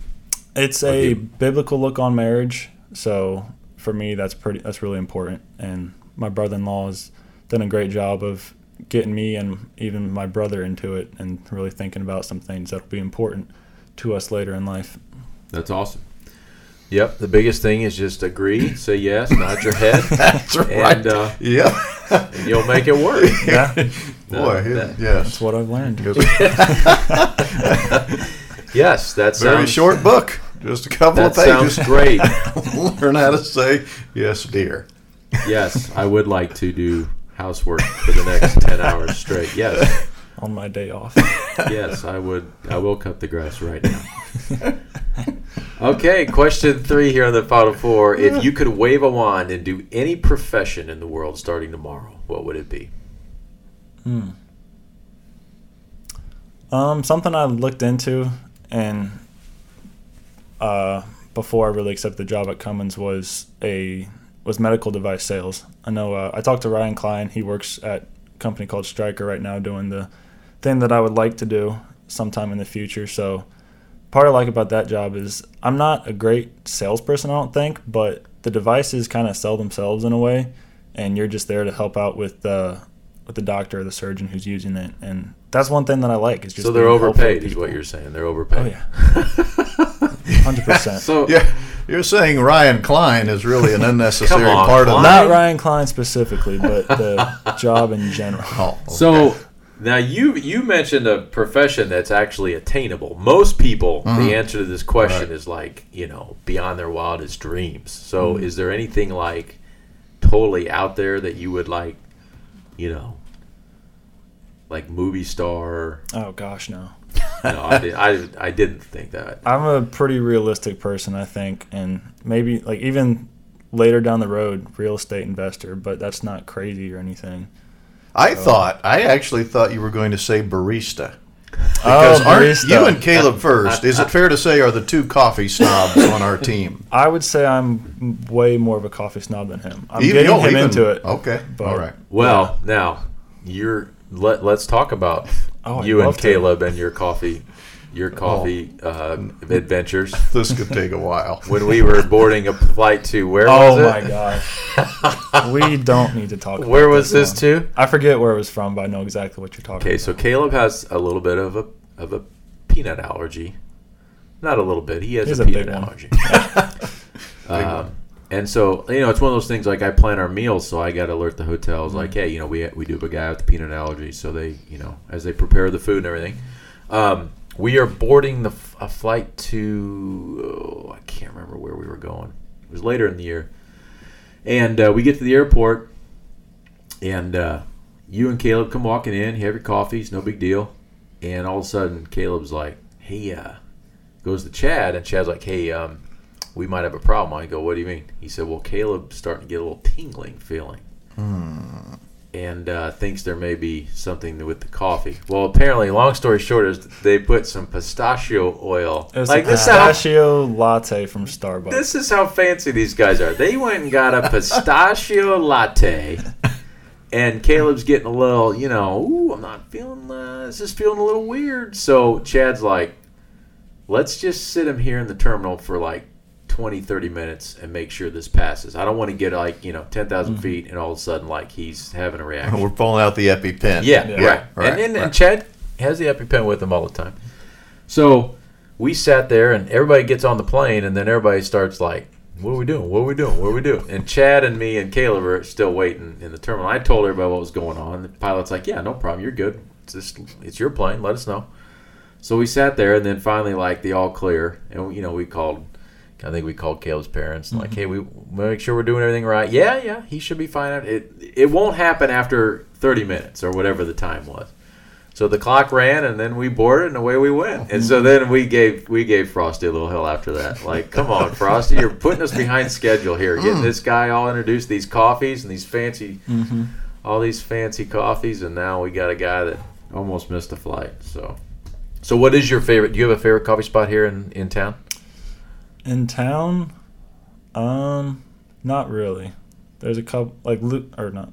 It's Or a you- biblical look on marriage. So for me, that's pretty. That's really important. And my brother-in-law has done a great job of getting me and even my brother into it, and really thinking about some things that'll be important to us later in life. That's awesome. Yep. The biggest thing is just agree, say yes, nod your head, *laughs* That's right. and, uh, yeah. and you'll make it work. *laughs* Yeah, Boy, that- yes. that's what I've learned. *laughs* Yes, that Very sounds short book. Just a couple That of pages. sounds great. Learn how to say yes, dear. yes, I would like to do housework for the next ten hours straight. Yes, on my day off. yes, I would. I will cut the grass right now. Okay, question three here on the final four. If you could wave a wand and do any profession in the world starting tomorrow, what would it be? Um, something I looked into, and uh, before I really accepted the job at Cummins was a was medical device sales. I know uh, I talked to Ryan Klein. He works at a company called Stryker right now, doing the thing that I would like to do sometime in the future. So part I like about that job is I'm not a great salesperson, I don't think, but the devices kind of sell themselves in a way, and you're just there to help out with the with the doctor or the surgeon who's using it, and that's one thing that I like. Is just So they're being helpful to overpaid, is what you're saying. They're overpaid. Oh yeah, *laughs* hundred percent. So Yeah, you're saying Ryan Klein is really an *laughs* unnecessary on, part of Klein. that. Not Ryan Klein specifically, but the *laughs* job in general. Oh, okay. So now you you mentioned a profession that's actually attainable. Most people, the mm-hmm. answer to this question Right. is like you know beyond their wildest dreams. So mm-hmm. is there anything like totally out there that you would like, you know, like movie star? Oh gosh, no. No, I, did, I I didn't think that. I'm a pretty realistic person, I think, and maybe like even later down the road, real estate investor. But that's not crazy or anything. I oh. thought, I actually thought you were going to say barista. Oh, Because aren't barista. you and Caleb first? Is it fair to say are the two coffee snobs on our team? I would say I'm way more of a coffee snob than him. I'm Even- getting oh, him even- into it. Okay, but- all right. Well, now you're let let's talk about Oh, you and love to. Caleb and your coffee your coffee uh, adventures. *laughs* This could take a while. when we were boarding a flight to where Oh was my gosh, we don't need to talk. About Where was this one. to? I forget where it was from, but I know exactly what you're talking Okay, about. so Caleb has a little bit of a of a peanut allergy. Not a little bit. He has He has a a peanut allergy. *laughs* um, and so you know, it's one of those things. Like I plan our meals, so I got to alert the hotels. Like, Mm-hmm. hey, you know, we we do have a guy with the peanut allergy, so they, you know, as they prepare the food and everything. Um, we are boarding the a flight to oh, I can't remember where we were going. It was later in the year, and uh, we get to the airport, and uh, you and Caleb come walking in. You have your coffees, no big deal. And all of a sudden, Caleb's like, "Hey," uh, goes to Chad, and Chad's like, "Hey, um, we might have a problem." I go, "What do you mean?" He said, "Well, Caleb's starting to get a little tingling feeling." And uh, thinks there may be something with the coffee. Well, apparently, long story short, is they put some pistachio oil. It was like a this, how, pistachio latte from Starbucks. this is how fancy these guys are. They went and got a *laughs* pistachio latte, and Caleb's getting a little, you know, ooh, I'm not feeling, uh, this is feeling a little weird. So Chad's like, let's just sit him here in the terminal for like 20, 30 minutes and make sure this passes. I don't want to get like, you know, 10,000 mm-hmm. feet and all of a sudden, like, he's having a *laughs* reaction. We're pulling out the EpiPen. Yeah, Yeah. right. Right, and, and, right. and Chad has the EpiPen with him all the time. So we sat there, and everybody gets on the plane, and then everybody starts like, "What are we doing? What are we doing? What are we doing?" And Chad and me and Caleb are still waiting in the terminal. I told everybody what was going on. The pilot's like, "Yeah, no problem. You're good. It's just, it's your plane. Let us know." So we sat there, and then finally, like the all clear, and you know, we called. I think we called Caleb's parents, and like, mm-hmm. "Hey, we make sure we're doing everything right." Yeah, yeah, he should be fine. It it won't happen after 30 minutes or whatever the time was. So the clock ran, and then we boarded, and away we went. And so then we gave we gave Frosty a little hell after that. Like, come on, *laughs* Frosty, you're putting us behind schedule here. Getting mm. this guy all introduced these coffees and these fancy, mm-hmm. all these fancy coffees, and now we got a guy that almost missed a flight. So, so what is your favorite? Do you have a favorite coffee spot here in in town? In town, um, not really. There's a couple like or not.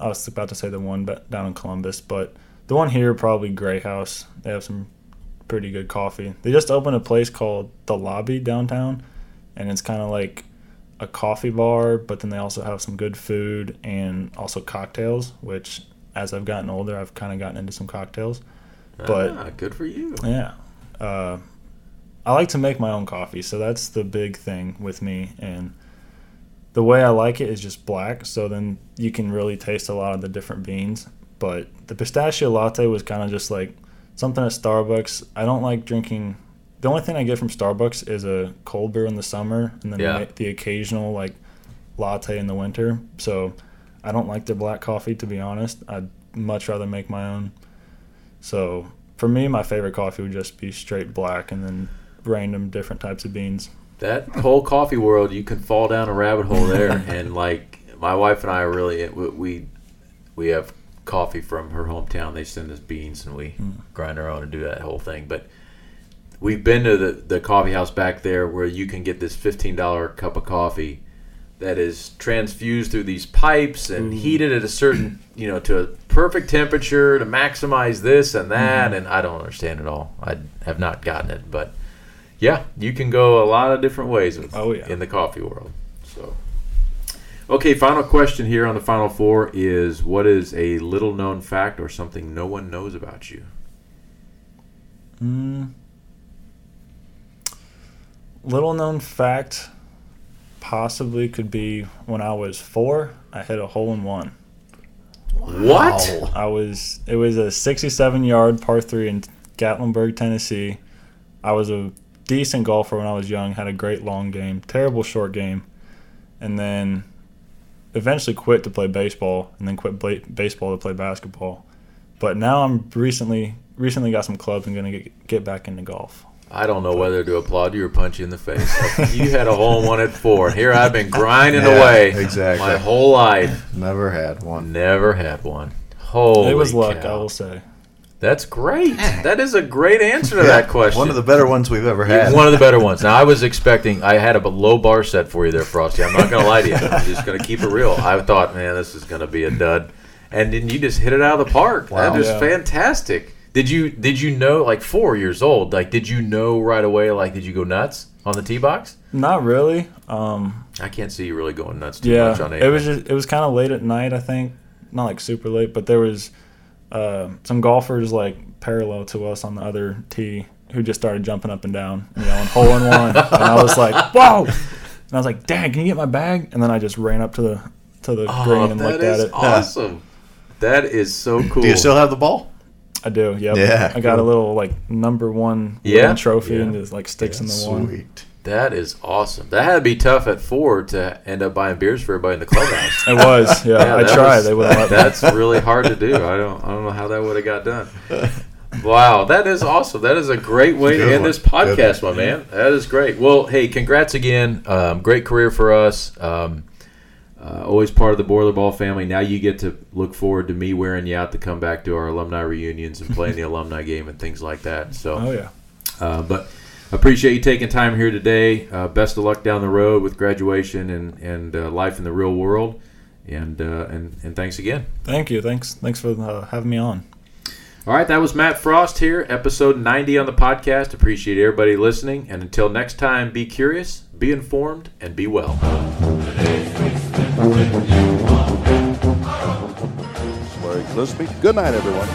I was about to say the one but down in Columbus, but the one here probably Greyhouse. They have some pretty good coffee. They just opened a place called the Lobby downtown, and it's kind of like a coffee bar, but then they also have some good food and also cocktails. Which, as I've gotten older, I've kind of gotten into some cocktails. But ah, good for you. yeah. Uh, I like to make my own coffee, so that's the big thing with me. And the way I like it is just black, so then you can really taste a lot of the different beans. But the pistachio latte was kind of just like something at Starbucks. I don't like drinking. The only thing I get from Starbucks is a cold brew in the summer, and then Yeah. the, the occasional like latte in the winter. So I don't like their black coffee, to be honest. I'd much rather make my own. So for me, my favorite coffee would just be straight black, and then random different types of beans. that whole coffee world, you can fall down a rabbit hole there. *laughs* and like my wife and I are really we we, we have coffee from her hometown. They send us beans and we hmm. grind our own and do that whole thing. But we've been to the the coffee house back there where you can get this fifteen dollar cup of coffee that is transfused through these pipes and heated at a certain you know to a perfect temperature to maximize this and that mm-hmm. and I don't understand it all. I have not gotten it, but yeah, you can go a lot of different ways with, Oh, yeah. in the coffee world. So, okay, final question here on the final four is: What is a little known fact or something no one knows about you? Mm. Little known fact, possibly could be when I was four, I hit a hole in one. What? I was it was a 67 yard par three in Gatlinburg, Tennessee. I was a decent golfer when I was young. Had a great long game, terrible short game, and then eventually quit to play baseball, and then quit bla- baseball to play basketball. But now I'm recently recently got some clubs and gonna get get back into golf. I don't know whether to applaud you or punch you in the face. you had a hole in one at four. Here I've been grinding Yeah, away exactly. my whole life. Never had one. Never had one. Holy it was luck, cow. I will say. That's great. That is a great answer to that question. One of the better ones we've ever had. One of the better ones. Now I was expecting. I had a low bar set for you there, Frosty. I'm not gonna lie to you. I'm just gonna keep it real. I thought, man, this is gonna be a dud, and then you just hit it out of the park. Wow. That is Yeah. fantastic. Did you did you know like four years old? Like, did you know right away? Like, did you go nuts on the tee box? Not really. Um, I can't see you really going nuts too yeah, much on it was just it was kind of late at night. I think not like super late, but there was uh, some golfers like parallel to us on the other tee who just started jumping up and down, and yelling "hole in one," *laughs* and I was like, "Whoa!" And I was like, "Dad, can you get my bag?" And then I just ran up to the to the green Oh, and that looked at is it. awesome. That is so cool. Do you still have the ball? I do. Yep. Yeah, I got a little like number one Yeah? trophy Yeah. and just like sticks in the one. Sweet. That is awesome. That had to be tough at four to end up buying beers for everybody in the clubhouse. It was. Yeah, I tried. was- they wouldn't. That's really hard to do. I don't. I don't know how that would have got done. Wow, that is awesome. That is a great way to end one. this podcast, Good my man. That is great. Well, hey, congrats again. Um, great career for us. Um, uh, always part of the Boiler Ball family. Now you get to look forward to me wearing you out to come back to our alumni reunions and playing the *laughs* alumni game and things like that. So, Oh yeah. uh, but appreciate you taking time here today. Uh, best of luck down the road with graduation and and uh, life in the real world. And uh, and and thanks again. Thank you. Thanks. Thanks for uh, having me on. All right, that was Matt Frost here, episode 90 on the podcast. Appreciate everybody listening. And until next time, be curious, be informed, and be well. Larry Gillespie. Good night, everyone.